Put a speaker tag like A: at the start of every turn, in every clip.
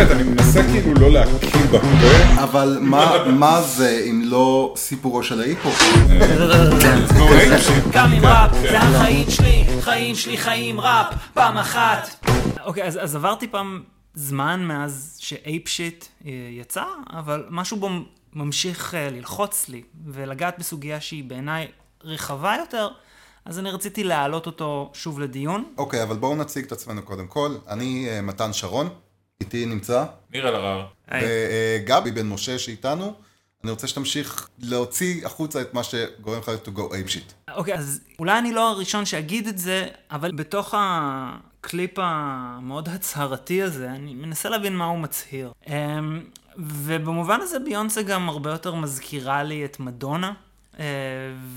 A: באמת, אני מנסה כאילו לא להקיא בפה.
B: אבל מה- מה זה אם לא סיפורו של
A: ש...
C: גם עם ראפ, זה החיים שלי, חיים שלי חיים ראפ, פעם אחת.
D: אוקיי, אז, אז עברתי פעם זמן מאז שאייפ שיט אה, יצא, אבל משהו בו ממשיך אה, ללחוץ לי ולגעת בסוגיה שהיא בעיניי רחבה יותר, אז אני רציתי להעלות אותו שוב לדיון.
B: אוקיי, אבל בואו נציג את עצמנו קודם כל. אני אה, מתן שרון, איתי נמצא,
A: ניר אלהרר.
B: וגבי בן משה שאיתנו. אני רוצה שתמשיך להוציא החוצה את מה שגורם לך to go ape shit.
D: אוקיי, אז אולי אני לא הראשון שאגיד את זה, אבל בתוך הקליפ המאוד הצהרתי הזה, אני מנסה להבין מה הוא מצהיר. אמ, ובמובן הזה ביונסה גם הרבה יותר מזכירה לי את מדונה, אה,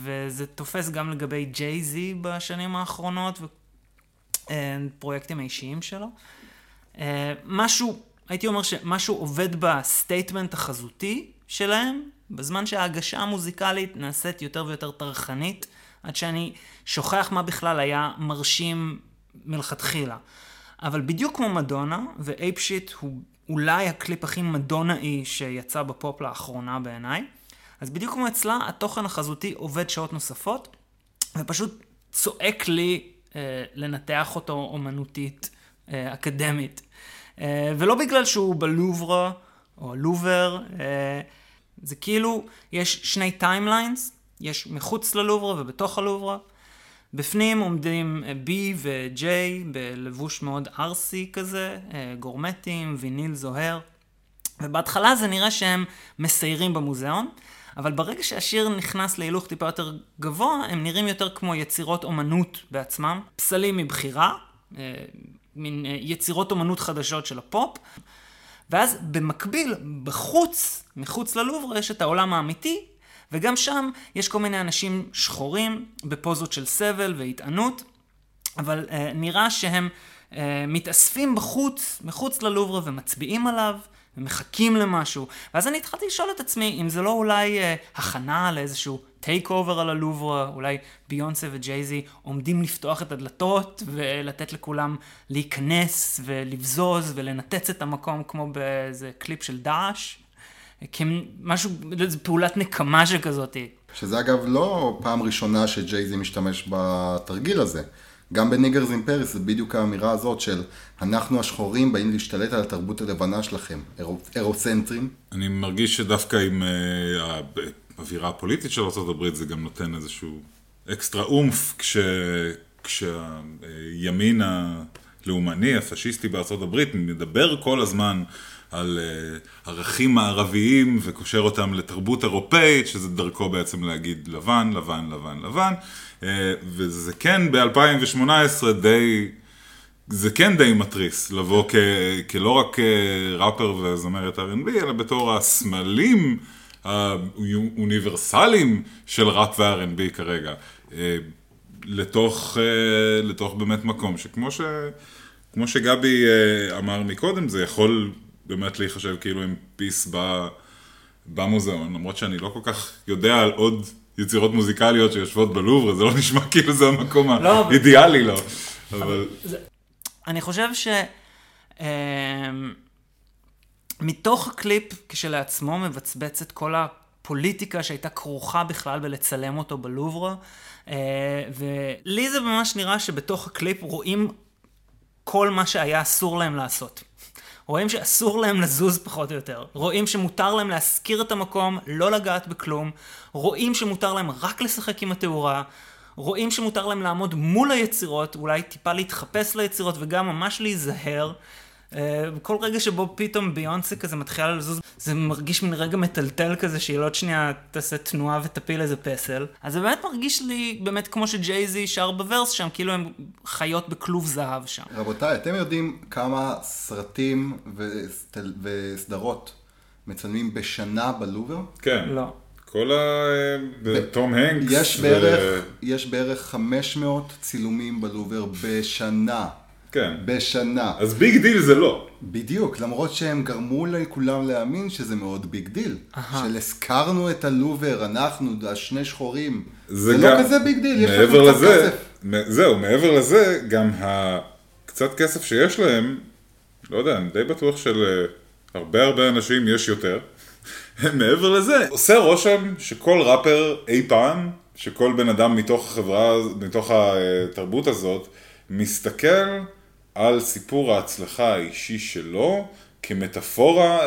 D: וזה תופס גם לגבי ג'יי-זי בשנים האחרונות, ופרויקטים האישיים שלו. אה, משהו, הייתי אומר שמשהו עובד ב statement החזותי שלהם, בזמן שההגשה המוזיקלית נעשית יותר ויותר טרחנית, עד שאני שוכח מה בכלל היה מרשים מלכתחילה. אבל בדיוק כמו מדונה, ו Apeshit הוא אולי הקליפ הכי מדונאי שיצא בפופ לאחרונה בעיניי, אז בדיוק כמו אצלה, התוכן החזותי עובד שעות נוספות, ופשוט צועק לי אה, לנתח אותו אומנותית, אקדמית. אה, ולא בגלל שהוא בלוברה, או לובר, אה, זה כאילו, יש שני timelines, יש מחוץ ללוברה ובתוך הלוברה. בפנים עומדים אה, B ו-J בלבוש מאוד ארסי כזה, אה, גורמטים, ויניל זוהר. ובהתחלה זה נראה שהם מסיירים במוזיאון, אבל ברגע שהשיר נכנס להילוך טיפה יותר גבוה, הם נראים יותר כמו יצירות אומנות בעצמם, פסלים מבחירה, אה, מין אה, יצירות אומנות חדשות של הפופ. ואז במקביל, בחוץ, מחוץ ללובר, יש את העולם האמיתי, וגם שם יש כל מיני אנשים שחורים בפוזות של סבל והתענות, אבל אה, נראה שהם אה, מתאספים בחוץ, מחוץ ללובר ומצביעים עליו. ומחכים למשהו, ואז אני התחלתי לשאול את עצמי אם זה לא אולי אה, הכנה לאיזשהו takeover על הלובר, אולי ביונסה וג'ייזי עומדים לפתוח את הדלתות ולתת לכולם להיכנס ולבזוז ולנתץ את המקום כמו באיזה קליפ של דאעש, כמשהו, איזו פעולת נקמה שכזאתי.
B: שזה אגב לא פעם ראשונה שג'ייזי משתמש בתרגיל הזה. גם בניגרס אין פריס זה בדיוק האמירה הזאת של אנחנו השחורים באים להשתלט על התרבות הלבנה שלכם, אירו- אירוצנטרים.
A: אני מרגיש שדווקא עם אה, האווירה הפוליטית של ארה"ב זה גם נותן איזשהו אקסטרה אומף כש... כשהימין הלאומני, הפשיסטי הברית, מדבר כל הזמן על אה, ערכים מערביים וקושר אותם לתרבות אירופאית, שזה דרכו בעצם להגיד לבן, לבן, לבן, לבן, אה, וזה כן ב-2018 די... זה כן די מתריס, לבוא כ, כלא רק אה, ראפר וזמרת R&B, אלא בתור הסמלים האוניברסליים של ראפ ו-R&B כרגע. לתוך, לתוך באמת מקום שכמו ש, כמו שגבי אמר מקודם, זה יכול באמת להיחשב כאילו עם פיס ב, במוזיאון, למרות שאני לא כל כך יודע על עוד יצירות מוזיקליות שיושבות בלובר, זה לא נשמע כאילו זה המקום
D: לא,
A: האידיאלי לו. אבל...
D: אני חושב ש... אמ, מתוך הקליפ כשלעצמו מבצבצת כל הפוליטיקה שהייתה כרוכה בכלל בלצלם אותו בלוברה, אה, ולי זה ממש נראה שבתוך הקליפ רואים כל מה שהיה אסור להם לעשות. רואים שאסור להם לזוז פחות או יותר. רואים שמותר להם להשכיר את המקום, לא לגעת בכלום. רואים שמותר להם רק לשחק עם התאורה. רואים שמותר להם לעמוד מול היצירות, אולי טיפה להתחפש ליצירות וגם ממש להיזהר. אה, כל רגע שבו פתאום ביונסה כזה מתחילה לזוז, זה מרגיש מין רגע מטלטל כזה שהיא לא עוד שנייה תעשה תנועה ותפיל איזה פסל. אז זה באמת מרגיש לי באמת כמו שג'ייזי שר בוורס שם, כאילו הם חיות בכלוב זהב שם.
B: רבותיי, אתם יודעים כמה סרטים וסטל- וסדרות מצלמים בשנה בלובר?
A: כן.
D: לא.
A: כל ה... תום הנקס.
B: יש
A: ו-
B: בערך, יש בערך 500 צילומים בלובר בשנה.
A: כן.
B: בשנה.
A: אז big deal זה לא.
B: בדיוק, למרות שהם גרמו לכולם להאמין שזה מאוד big deal. של הזכרנו את הלובר, אנחנו, השני שחורים. זה, לא כזה big deal, יש לכם קצת
A: לזה,
B: כסף.
A: מ- זהו, מעבר לזה, גם הקצת כסף שיש להם, לא יודע, אני די בטוח שלהרבה הרבה אנשים יש יותר. מעבר לזה, עושה רושם שכל ראפר אי פעם, שכל בן אדם מתוך החברה, מתוך התרבות הזאת, מסתכל על סיפור ההצלחה האישי שלו כמטאפורה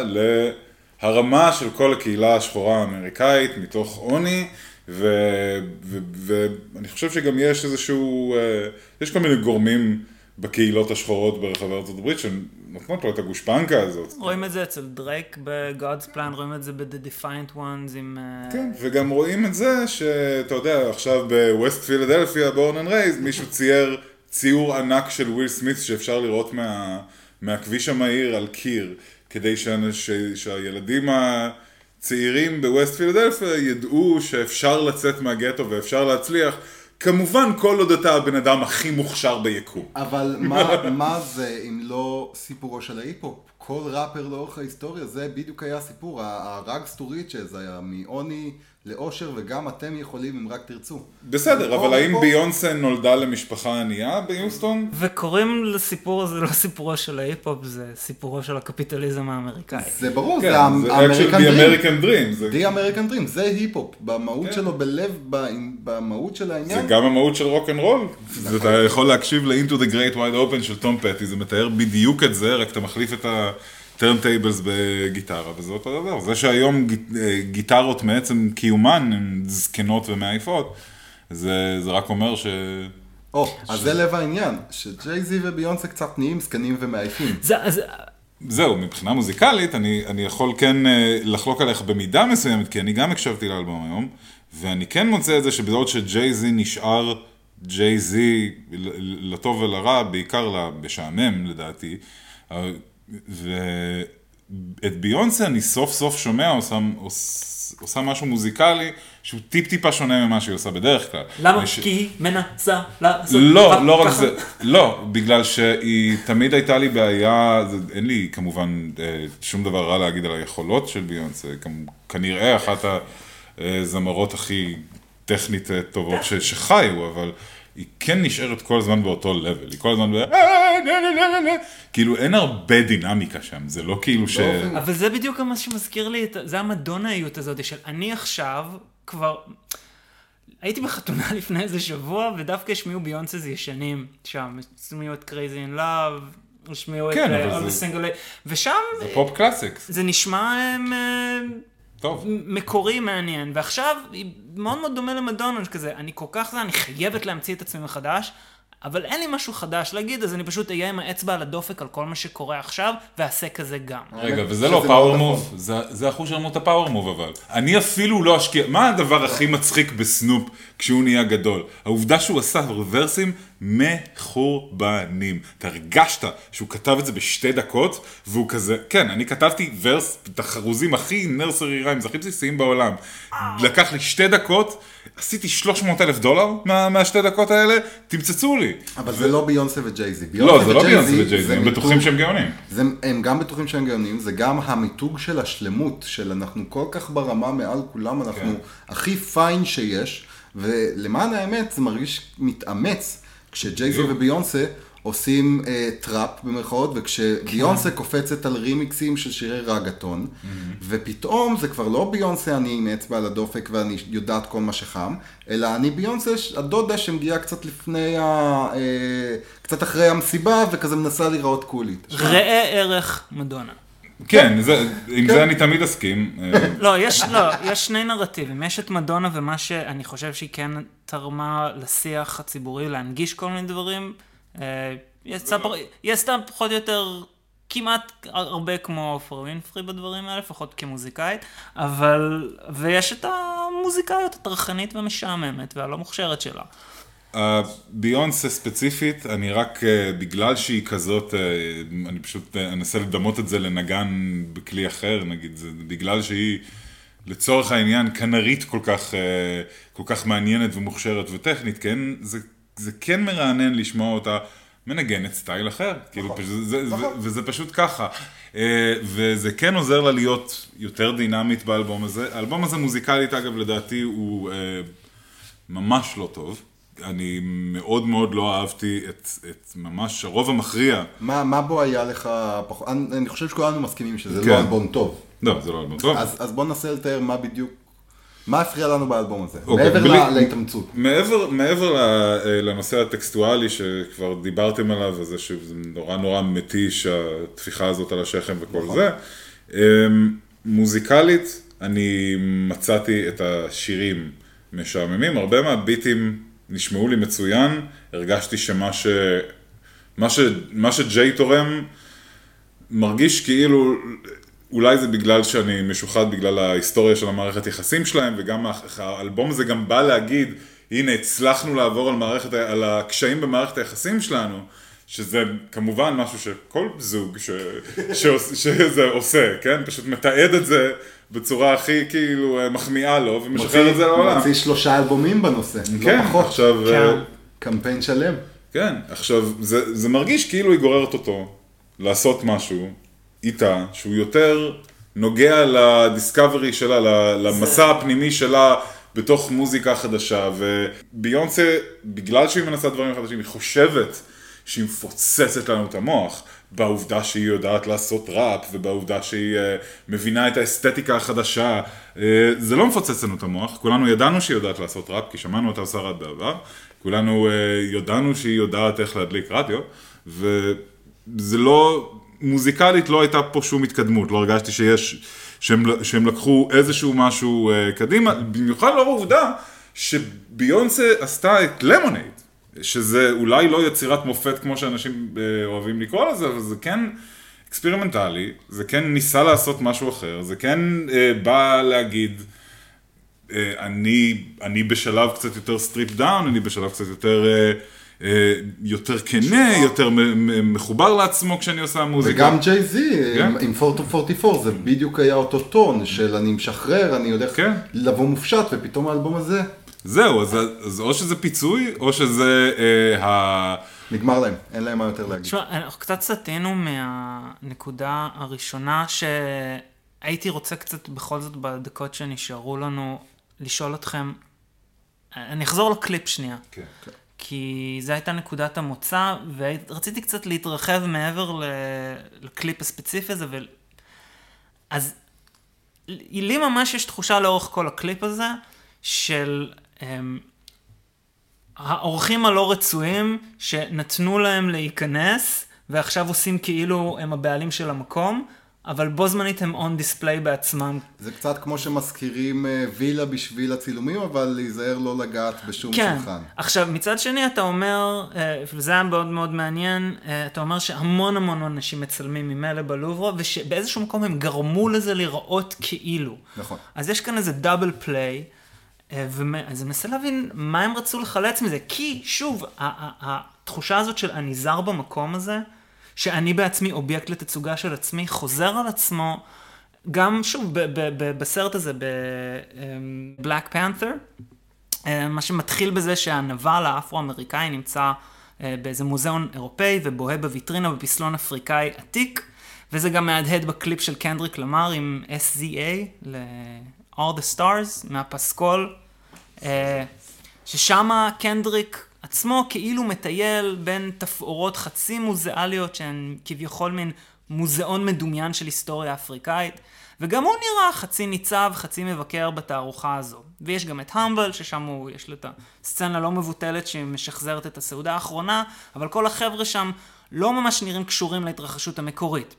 A: להרמה של כל הקהילה השחורה האמריקאית מתוך עוני, ואני חושב שגם יש איזשהו, אה, יש כל מיני גורמים בקהילות השחורות ברחבי ארצות הברית שנותנות לו את הגושפנקה הזאת.
D: רואים את זה אצל דרייק ב-God's Plan, רואים את זה ב-The Defiant Ones עם... אה,
A: כן, וגם רואים את זה שאתה יודע, עכשיו בווסט פילדלפיה, born and raised, מישהו צייר ציור ענק של וויל סמית שאפשר לראות מה, מהכביש המהיר על קיר, כדי ש, ש, שהילדים הצעירים בווסט פילדלפיה ידעו שאפשר לצאת מהגטו ואפשר להצליח. כמובן כל עוד אתה הבן אדם הכי מוכשר ביקום.
B: אבל מה, מה זה אם לא סיפורו של ההיפ-הופ? כל ראפר לאורך ההיסטוריה, זה בדיוק היה הסיפור, ה-Rags to Riches היה מעוני לעושר, וגם אתם יכולים אם רק תרצו.
A: בסדר, אבל האם ביונסה נולדה למשפחה ענייה ביוסטון?
D: וקוראים לסיפור הזה לא סיפורו של ההיפ-הופ, זה סיפורו של הקפיטליזם האמריקאי.
B: זה ברור,
A: כן,
B: זה
A: Dream.
B: זה The American Dream, זה היפ-הופ, במהות שלו, בלב, במהות של העניין.
A: זה גם המהות של רוק אנד רול. אתה יכול להקשיב ל-Into the Great Wide Open של תום פטי, זה מתאר בדיוק את זה, רק אתה מחליף את ה... turntables בגיטרה, וזה אותו דבר. זה שהיום גיטרות מעצם קיומן הן זקנות ומעייפות, זה, זה רק אומר ש...
B: או, ש... אז זה לב העניין, שג'יי-זי וביונסה קצת נהיים זקנים ומעייפים.
D: זה, אז...
A: זהו, מבחינה מוזיקלית, אני, אני יכול כן אה, לחלוק עליך במידה מסוימת, כי אני גם הקשבתי לאלבום היום, ואני כן מוצא את זה שבעוד שג'יי-זי נשאר ג'יי-זי לטוב ולרע, בעיקר למשעמם לדעתי, ואת ביונסה אני סוף סוף שומע עושה, עושה משהו מוזיקלי שהוא טיפ טיפה שונה ממה שהיא עושה בדרך כלל.
D: למה? יש... כי היא מנסה לעשות...
A: לא, לא רק זה, לא, בגלל שהיא תמיד הייתה לי בעיה, זה, אין לי כמובן אה, שום דבר רע להגיד על היכולות של ביונסה, כנראה אחת הזמרות הכי טכנית אה, טובות שחיו, אבל... היא כן נשארת כל הזמן באותו לבל, היא כל הזמן ב... כאילו אין הרבה דינמיקה שם, זה לא כאילו ש...
D: אבל זה בדיוק מה שמזכיר לי, זה המדונאיות הזאת של אני עכשיו כבר... הייתי בחתונה לפני איזה שבוע, ודווקא השמיעו ביונסס ישנים שם, השמיעו את Crazy in Love, השמיעו את
A: All
D: the Single ושם...
A: זה pop classics.
D: זה נשמע...
A: טוב.
D: מקורי מעניין, ועכשיו היא מאוד מאוד דומה למדונה, כזה, אני כל כך זה, אני חייבת להמציא את עצמי מחדש, אבל אין לי משהו חדש להגיד, אז אני פשוט אהיה עם האצבע על הדופק על כל מה שקורה עכשיו, ואעשה כזה גם.
A: רגע, וזה לא power move, זה אחוז שלנו את ה power move אבל. אני אפילו לא אשקיע, מה הדבר הכי מצחיק בסנופ כשהוא נהיה גדול? העובדה שהוא עשה ורסים מחורבנים. אתה הרגשת שהוא כתב את זה בשתי דקות, והוא כזה, כן, אני כתבתי verse, את החרוזים הכי nursery rhymes, הכי בסיסיים בעולם. לקח לי שתי דקות, עשיתי 300 אלף דולר מה, מהשתי דקות האלה, תמצצו לי.
B: אבל ו... זה לא ביונסה וג'ייזי.
A: לא, זה לא ביונסה וג'ייזי, הם בטוחים שהם גאונים.
B: זה, הם גם בטוחים שהם גאונים, זה גם המיתוג של השלמות, של אנחנו כל כך ברמה מעל כולם, אנחנו כן. הכי fine שיש, ולמען האמת זה מרגיש מתאמץ. כשג'ייזי וביונסה עושים אה, טראפ במרכאות, וכשביונסה כן. קופצת על רימיקסים של שירי רגטון, mm-hmm. ופתאום זה כבר לא ביונסה אני עם אצבע על הדופק ואני יודעת כל מה שחם, אלא אני ביונסה הדודה שמגיעה קצת לפני, ה, אה, קצת אחרי המסיבה, וכזה מנסה להיראות קולית.
D: ראה ערך מדונה.
A: כן, זה, עם כן. זה אני תמיד אסכים.
D: אה. לא, יש, לא, יש שני נרטיבים. יש את מדונה ומה שאני חושב שהיא כן תרמה לשיח הציבורי להנגיש כל מיני דברים. אה, היא עשתה פחות או יותר כמעט הרבה כמו עופרה ווינפרי בדברים האלה, לפחות כמוזיקאית, אבל, ויש את המוזיקאיות הטרחנית והמשעממת והלא מוכשרת שלה.
A: ביונסה ספציפית, אני רק, uh, בגלל שהיא כזאת, uh, אני פשוט uh, אנסה לדמות את זה לנגן בכלי אחר, נגיד, זה בגלל שהיא לצורך העניין כנרית כל כך, כל כך מעניינת ומוכשרת וטכנית, כן, זה, זה כן מרענן לשמוע אותה מנגנת סטייל אחר, כאילו, נכון, פשוט, זה, נכון. וזה פשוט ככה. וזה כן עוזר לה להיות יותר דינמית באלבום הזה. האלבום הזה מוזיקלית, אגב, לדעתי הוא ממש לא טוב. אני מאוד מאוד לא אהבתי את, את ממש הרוב המכריע.
B: מה, מה בו היה לך פחות, אני, אני חושב שכולנו מסכימים שזה
A: כן.
B: לא אלבום טוב.
A: לא, זה לא אלבום טוב.
B: אז, אז בוא ננסה לתאר מה בדיוק, מה הפריע לנו באלבום הזה,
A: אוקיי,
B: מעבר
A: בלי-
B: לה- להתאמצות.
A: מעבר, מעבר אה, לנושא הטקסטואלי שכבר דיברתם עליו, וזה שזה נורא נורא מתיש, הטפיחה הזאת על השכם וכל זה, אמ, מוזיקלית, אני מצאתי את השירים משעממים, הרבה מהביטים נשמעו לי מצוין, הרגשתי שמה ש... מה, ש... מה שג'יי תורם מרגיש כאילו, אולי זה בגלל שאני משוחד בגלל ההיסטוריה של המערכת יחסים שלהם, וגם האלבום הזה גם בא להגיד, הנה הצלחנו לעבור על, מערכת, על הקשיים במערכת היחסים שלנו, שזה כמובן משהו שכל זוג ש, שעוש, שזה עושה, כן? פשוט מתעד את זה בצורה הכי כאילו מחמיאה לו, ומשחרר את זה לעולם.
B: מוציא שלושה אלבומים בנושא,
A: כן,
B: לא פחות.
A: עכשיו...
D: כן.
A: אה,
B: קמפיין שלם.
A: כן, עכשיו, זה, זה מרגיש כאילו היא גוררת אותו לעשות משהו איתה, שהוא יותר נוגע לדיסקאברי שלה, למסע הפנימי שלה בתוך מוזיקה חדשה, וביונסה, בגלל שהיא מנסה דברים חדשים, היא חושבת שהיא מפוצצת לנו את המוח. בעובדה שהיא יודעת לעשות ראפ, ובעובדה שהיא uh, מבינה את האסתטיקה החדשה. Uh, זה לא מפוצץ לנו את המוח, כולנו ידענו שהיא יודעת לעשות ראפ, כי שמענו אותה עושה ראפ בעבר. כולנו uh, ידענו שהיא יודעת איך להדליק רדיו, וזה לא, מוזיקלית לא הייתה פה שום התקדמות, לא הרגשתי שיש, שהם, שהם לקחו איזשהו משהו קדימה, במיוחד לאור העובדה שביונסה עשתה את למונייד, שזה אולי לא יצירת מופת כמו שאנשים uh, אוהבים לקרוא לזה, אבל זה כן אקספרימנטלי, זה כן ניסה לעשות משהו אחר, זה כן uh, בא להגיד, אה, אני, אני בשלב קצת יותר stripped down, אני בשלב קצת יותר, אה, אה, יותר כנה, יותר מחובר לעצמו כשאני עושה מוזיקה.
B: וגם ג'יי זי
A: כן.
B: עם 444 זה בדיוק היה אותו טון של אני משחרר, אני הולך
A: כן.
B: לבוא מופשט, ופתאום האלבום הזה
A: זהו, אז, אז או שזה פיצוי, או שזה אה, ה...
B: נגמר להם, אין להם מה יותר להגיד.
D: תשמע, אנחנו קצת סטינו מהנקודה הראשונה שהייתי רוצה קצת בכל זאת בדקות שנשארו לנו לשאול אתכם, אני אחזור לקליפ שנייה.
A: כן.
D: כי זו הייתה נקודת המוצא, ורציתי קצת להתרחב מעבר לקליפ הספציפי הזה, ו... אז לי ממש יש תחושה לאורך כל הקליפ הזה, של הם, האורחים הלא רצויים שנתנו להם להיכנס, ועכשיו עושים כאילו הם הבעלים של המקום, אבל בו זמנית הם on display בעצמם.
B: זה קצת כמו שמזכירים אה, וילה בשביל הצילומים, אבל להיזהר לא לגעת בשום
D: כן.
B: שולחן.
D: עכשיו, מצד שני אתה אומר, אה, וזה היה מאוד מאוד מעניין, אה, אתה אומר שהמון המון אנשים מצלמים ממילא בלוברו, ושבאיזשהו מקום הם גרמו לזה להיראות כאילו.
B: נכון.
D: אז יש כאן איזה double play, אז אני מנסה להבין מה הם רצו לחלץ מזה, כי שוב, התחושה הזאת של אני זר במקום הזה, שאני בעצמי אובייקט לתצוגה של עצמי, חוזר על עצמו, גם שוב, ב- ב- ב- בסרט הזה, ב-Black Panther, אה, מה שמתחיל בזה שהנבל האפרו-אמריקאי נמצא אה, באיזה מוזיאון אירופאי ובוהה בוויטרינה בפסלון אפריקאי עתיק, וזה גם מהדהד בקליפ של קנדריק למר עם SZA ל-All the Stars מהפסקול, אה, ששם קנדריק עצמו כאילו מטייל בין תפאורות חצי מוזיאליות שהן כביכול מין מוזיאון מדומיין של היסטוריה אפריקאית, וגם הוא נראה חצי ניצב, חצי מבקר בתערוכה הזו. ויש גם את המבל, ששם הוא, יש לו את הסצנה לא מבוטלת שמשחזרת את הסעודה האחרונה, אבל כל החבר'ה שם לא ממש נראים קשורים להתרחשות המקורית.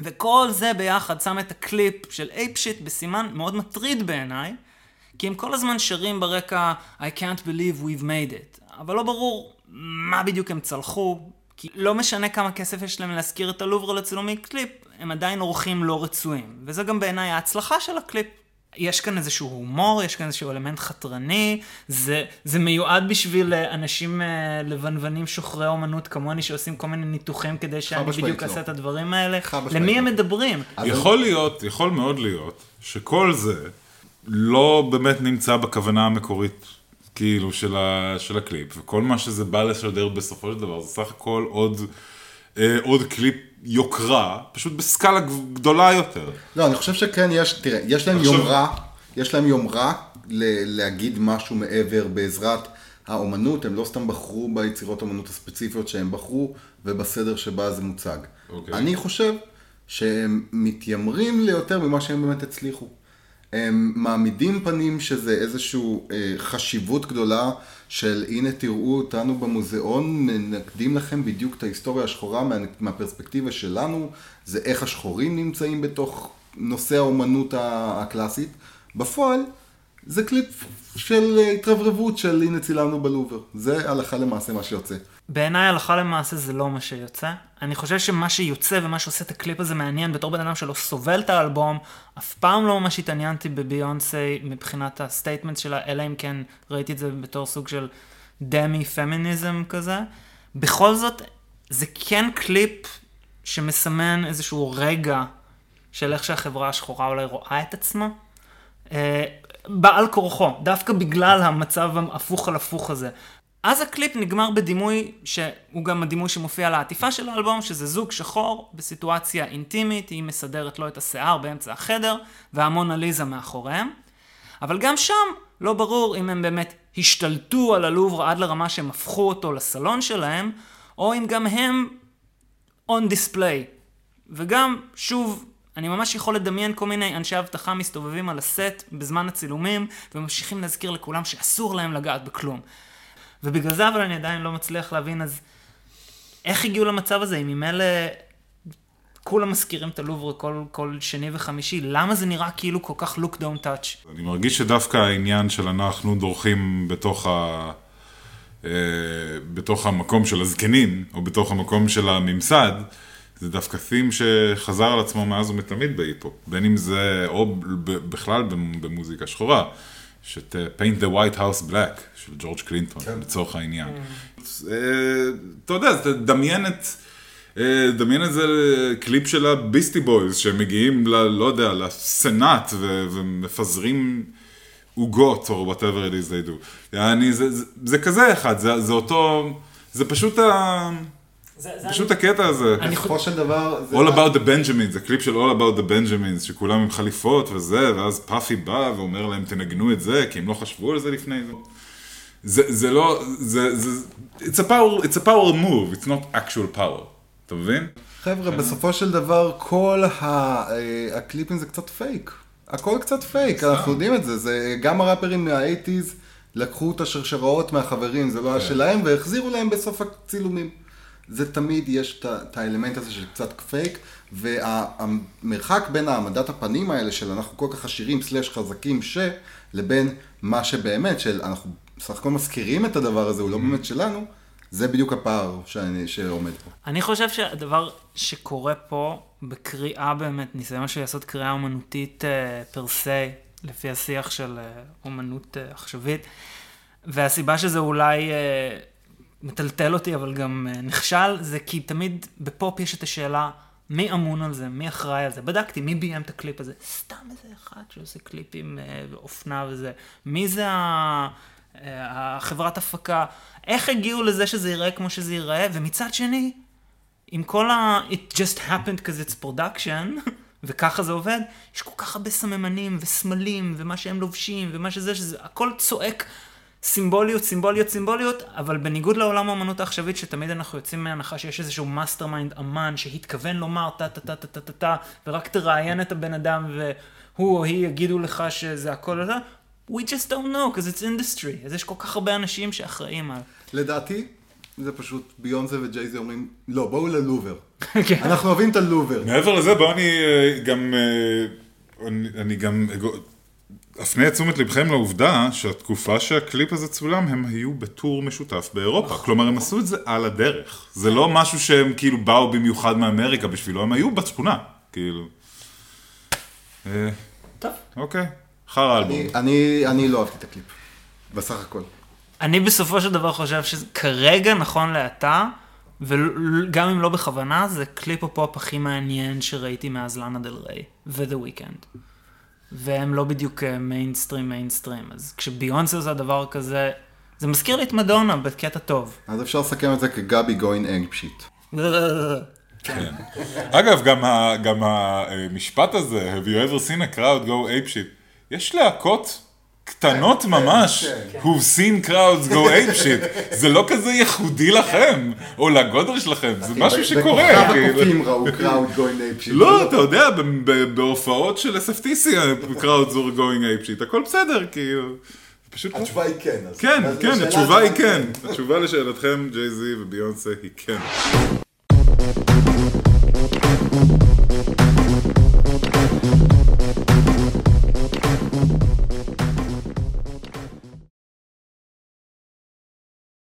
D: וכל זה ביחד שם את הקליפ של Apeshit בסימן מאוד מטריד בעיניי, כי הם כל הזמן שרים ברקע I can't believe we've made it, אבל לא ברור מה בדיוק הם צלחו, כי לא משנה כמה כסף יש להם להשכיר את הלובר לצילומי קליפ, הם עדיין אורחים לא רצויים. וזה גם בעיניי ההצלחה של הקליפ. יש כאן איזשהו הומור, יש כאן איזשהו אלמנט חתרני, זה, זה מיועד בשביל אה, אנשים אה, לבנבנים שוחרי אומנות כמוני שעושים כל מיני ניתוחים כדי שאני בדיוק
B: לא.
D: אעשה את הדברים האלה. למי הם
B: לא.
D: מדברים?
B: אבל-
A: יכול להיות, יכול מאוד להיות, שכל זה לא באמת נמצא בכוונה המקורית, כאילו, של, ה, של הקליפ, וכל מה שזה בא לשדר בסופו של דבר, זה סך הכל עוד, אה, עוד קליפ יוקרה, פשוט בסקאלה גדולה יותר.
B: לא, אני חושב שכן, יש, תראה, יש להם
A: עכשיו-
B: יומרה, יש להם יומרה ל- להגיד משהו מעבר בעזרת האומנות, הם לא סתם בחרו ביצירות האומנות הספציפיות שהם בחרו, ובסדר שבה זה מוצג.
A: אוקיי.
B: אני חושב שהם מתיימרים ליותר ממה שהם באמת הצליחו. הם מעמידים פנים שזה איזושהי אה, חשיבות גדולה של הנה תראו אותנו במוזיאון, מנקדים לכם בדיוק את ההיסטוריה השחורה מה, מהפרספקטיבה שלנו, זה איך השחורים נמצאים בתוך נושא האומנות הקלאסית. בפועל זה קליפ של אה, התרברבות של הנה צילמנו בלובר. זה הלכה למעשה מה שיוצא.
D: בעיניי הלכה למעשה זה לא מה שיוצא. אני חושב שמה שיוצא ומה שעושה את הקליפ הזה מעניין בתור בן אדם שלא סובל את האלבום, אף פעם לא ממש התעניינתי בביונסי מבחינת ה statement שלה, אלא אם כן ראיתי את זה בתור סוג של דמי פמיניזם כזה. בכל זאת, זה כן קליפ שמסמן איזשהו רגע של איך שהחברה השחורה אולי רואה את עצמה. בעל כורחו, דווקא בגלל המצב ההפוך על הפוך הזה. אז הקליפ נגמר בדימוי שהוא גם הדימוי שמופיע על העטיפה של האלבום, שזה זוג שחור בסיטואציה אינטימית, היא מסדרת לו את השיער באמצע החדר, והמונליזה מאחוריהם. אבל גם שם לא ברור אם הם באמת השתלטו על הלובר עד לרמה שהם הפכו אותו לסלון שלהם, או אם גם הם on display. וגם, שוב, אני ממש יכול לדמיין כל מיני אנשי אבטחה מסתובבים על הסט בזמן הצילומים, וממשיכים להזכיר לכולם שאסור להם לגעת בכלום. ובגלל זה אבל אני עדיין לא מצליח להבין, אז איך הגיעו למצב הזה, אם ממילא כולם מזכירים את הלובר כל, כל שני וחמישי, למה זה נראה כאילו כל כך look don't touch?
A: אני מרגיש שדווקא העניין של אנחנו דורכים בתוך, ה... אה, בתוך המקום של הזקנים, או בתוך המקום של הממסד, זה דווקא תים שחזר על עצמו מאז ומתמיד בהיפו. בין אם זה, או ב- בכלל במוזיקה שחורה. שאת אה, Paint the White House Black של ג'ורג' קלינטון,
B: כן.
A: לצורך העניין. אה, אתה יודע, אז תדמיין את... אה, דמיין את זה קליפ של הביסטי בויז, שהם מגיעים, ל, לא יודע, לסנאט ו- ומפזרים עוגות, או whatever it is they do. יעני, זה, זה, זה כזה אחד, זה, זה אותו, זה פשוט, ה, פשוט הקטע הזה.
D: אני
B: בסופו של דבר... זה-
A: All about the Benjamins, זה קליפ של All about the Benjamins, שכולם עם חליפות וזה, ואז פאפי בא ואומר להם תנגנו את זה, כי הם לא חשבו על זה לפני זה. זה, זה לא, זה, זה, it's a power, it's a power move, it's not actual power, אתה מבין?
B: חבר'ה, בסופו של דבר, כל ה- אה, הקליפים זה קצת פייק. הכל קצת פייק, אנחנו יודעים את זה. זה גם הראפרים מה-80's לקחו את השרשראות מהחברים, זה לא היה שלהם, והחזירו להם בסוף הצילומים. זה תמיד יש את האלמנט הזה של קצת פייק, והמרחק בין העמדת הפנים האלה של אנחנו כל כך עשירים סלאש חזקים ש, לבין מה שבאמת, של אנחנו בסך הכל מזכירים את הדבר הזה, הוא לא באמת שלנו, זה בדיוק הפער שאני, שעומד פה.
D: אני חושב שהדבר שקורה פה בקריאה באמת, ניסיון של לעשות קריאה אומנותית אה, פר סי, לפי השיח של אה, אומנות אה, עכשווית, והסיבה שזה אולי אה, מטלטל אותי אבל גם אה, נכשל, זה כי תמיד בפופ יש את השאלה מי אמון על זה, מי אחראי על זה. בדקתי מי ביים את הקליפ הזה, סתם איזה אחד שעושה קליפים אה, באופנה וזה. מי זה ה... אה, החברת הפקה, איך הגיעו לזה שזה ייראה כמו שזה ייראה, ומצד שני, עם כל ה... it just happened because it's production, וככה זה עובד, יש כל כך הרבה סממנים וסמלים, ומה שהם לובשים, ומה שזה, שזה הכל צועק סימבוליות, סימבוליות, סימבוליות, אבל בניגוד לעולם האמנות העכשווית, שתמיד אנחנו יוצאים מהנחה שיש איזשהו mastermind אמן שהתכוון לומר טה טה טה טה טה טה טה, ורק תראיין את הבן אדם והוא או היא יגידו לך שזה הכל זה, we just don't know, because it's industry. אז יש כל כך הרבה אנשים שאחראים על...
B: לדעתי, זה פשוט ביונסה וג'ייזי אומרים, לא, בואו ללובר.
D: כן.
B: אנחנו אוהבים את הלובר.
A: מעבר לזה, בואו אני אה, גם, אה, אני, אני גם אפנה את תשומת לבכם לעובדה שהתקופה שהקליפ הזה צולם, הם היו ב tour משותף באירופה. כלומר, הם עשו את זה על הדרך. זה לא משהו שהם כאילו באו במיוחד מאמריקה בשבילו, הם היו בשכונה, כאילו. אה,
D: טוב.
A: אוקיי, חרא אלבום.
B: אני- אני, אני לא אהבתי את הקליפ, בסך הכל.
D: אני בסופו של דבר חושב שכרגע, נכון לעתה, וגם אם לא בכוונה, זה קליפ הפופ הכי מעניין שראיתי מאז לאנה דל ריי ו-The Weeknd. והם לא בדיוק מיינסטרים מיינסטרים, אז כשביונסה עושה דבר כזה, זה מזכיר לי את מדונה בקטע טוב.
B: אז אפשר לסכם את זה כגבי going ape shit.
A: כן. אגב, גם, ה, גם המשפט הזה, have you ever seen a crowd go ape shit, יש להקות קטנות ממש,
B: כן.
A: who've seen crowds go ape shit, זה לא כזה ייחודי לכם, או לגודל שלכם, זה משהו שקורה,
B: בכוכב
A: כאילו.
B: ראו crowd going ape shit.
A: לא, אתה יודע, בהופעות של SFTC, crowds are going ape shit, הכל בסדר, כאילו. פשוט...
B: התשובה היא כן.
A: כן, כן, התשובה היא כן. התשובה לשאלתכם, ג'יי זי וביונסה היא כן.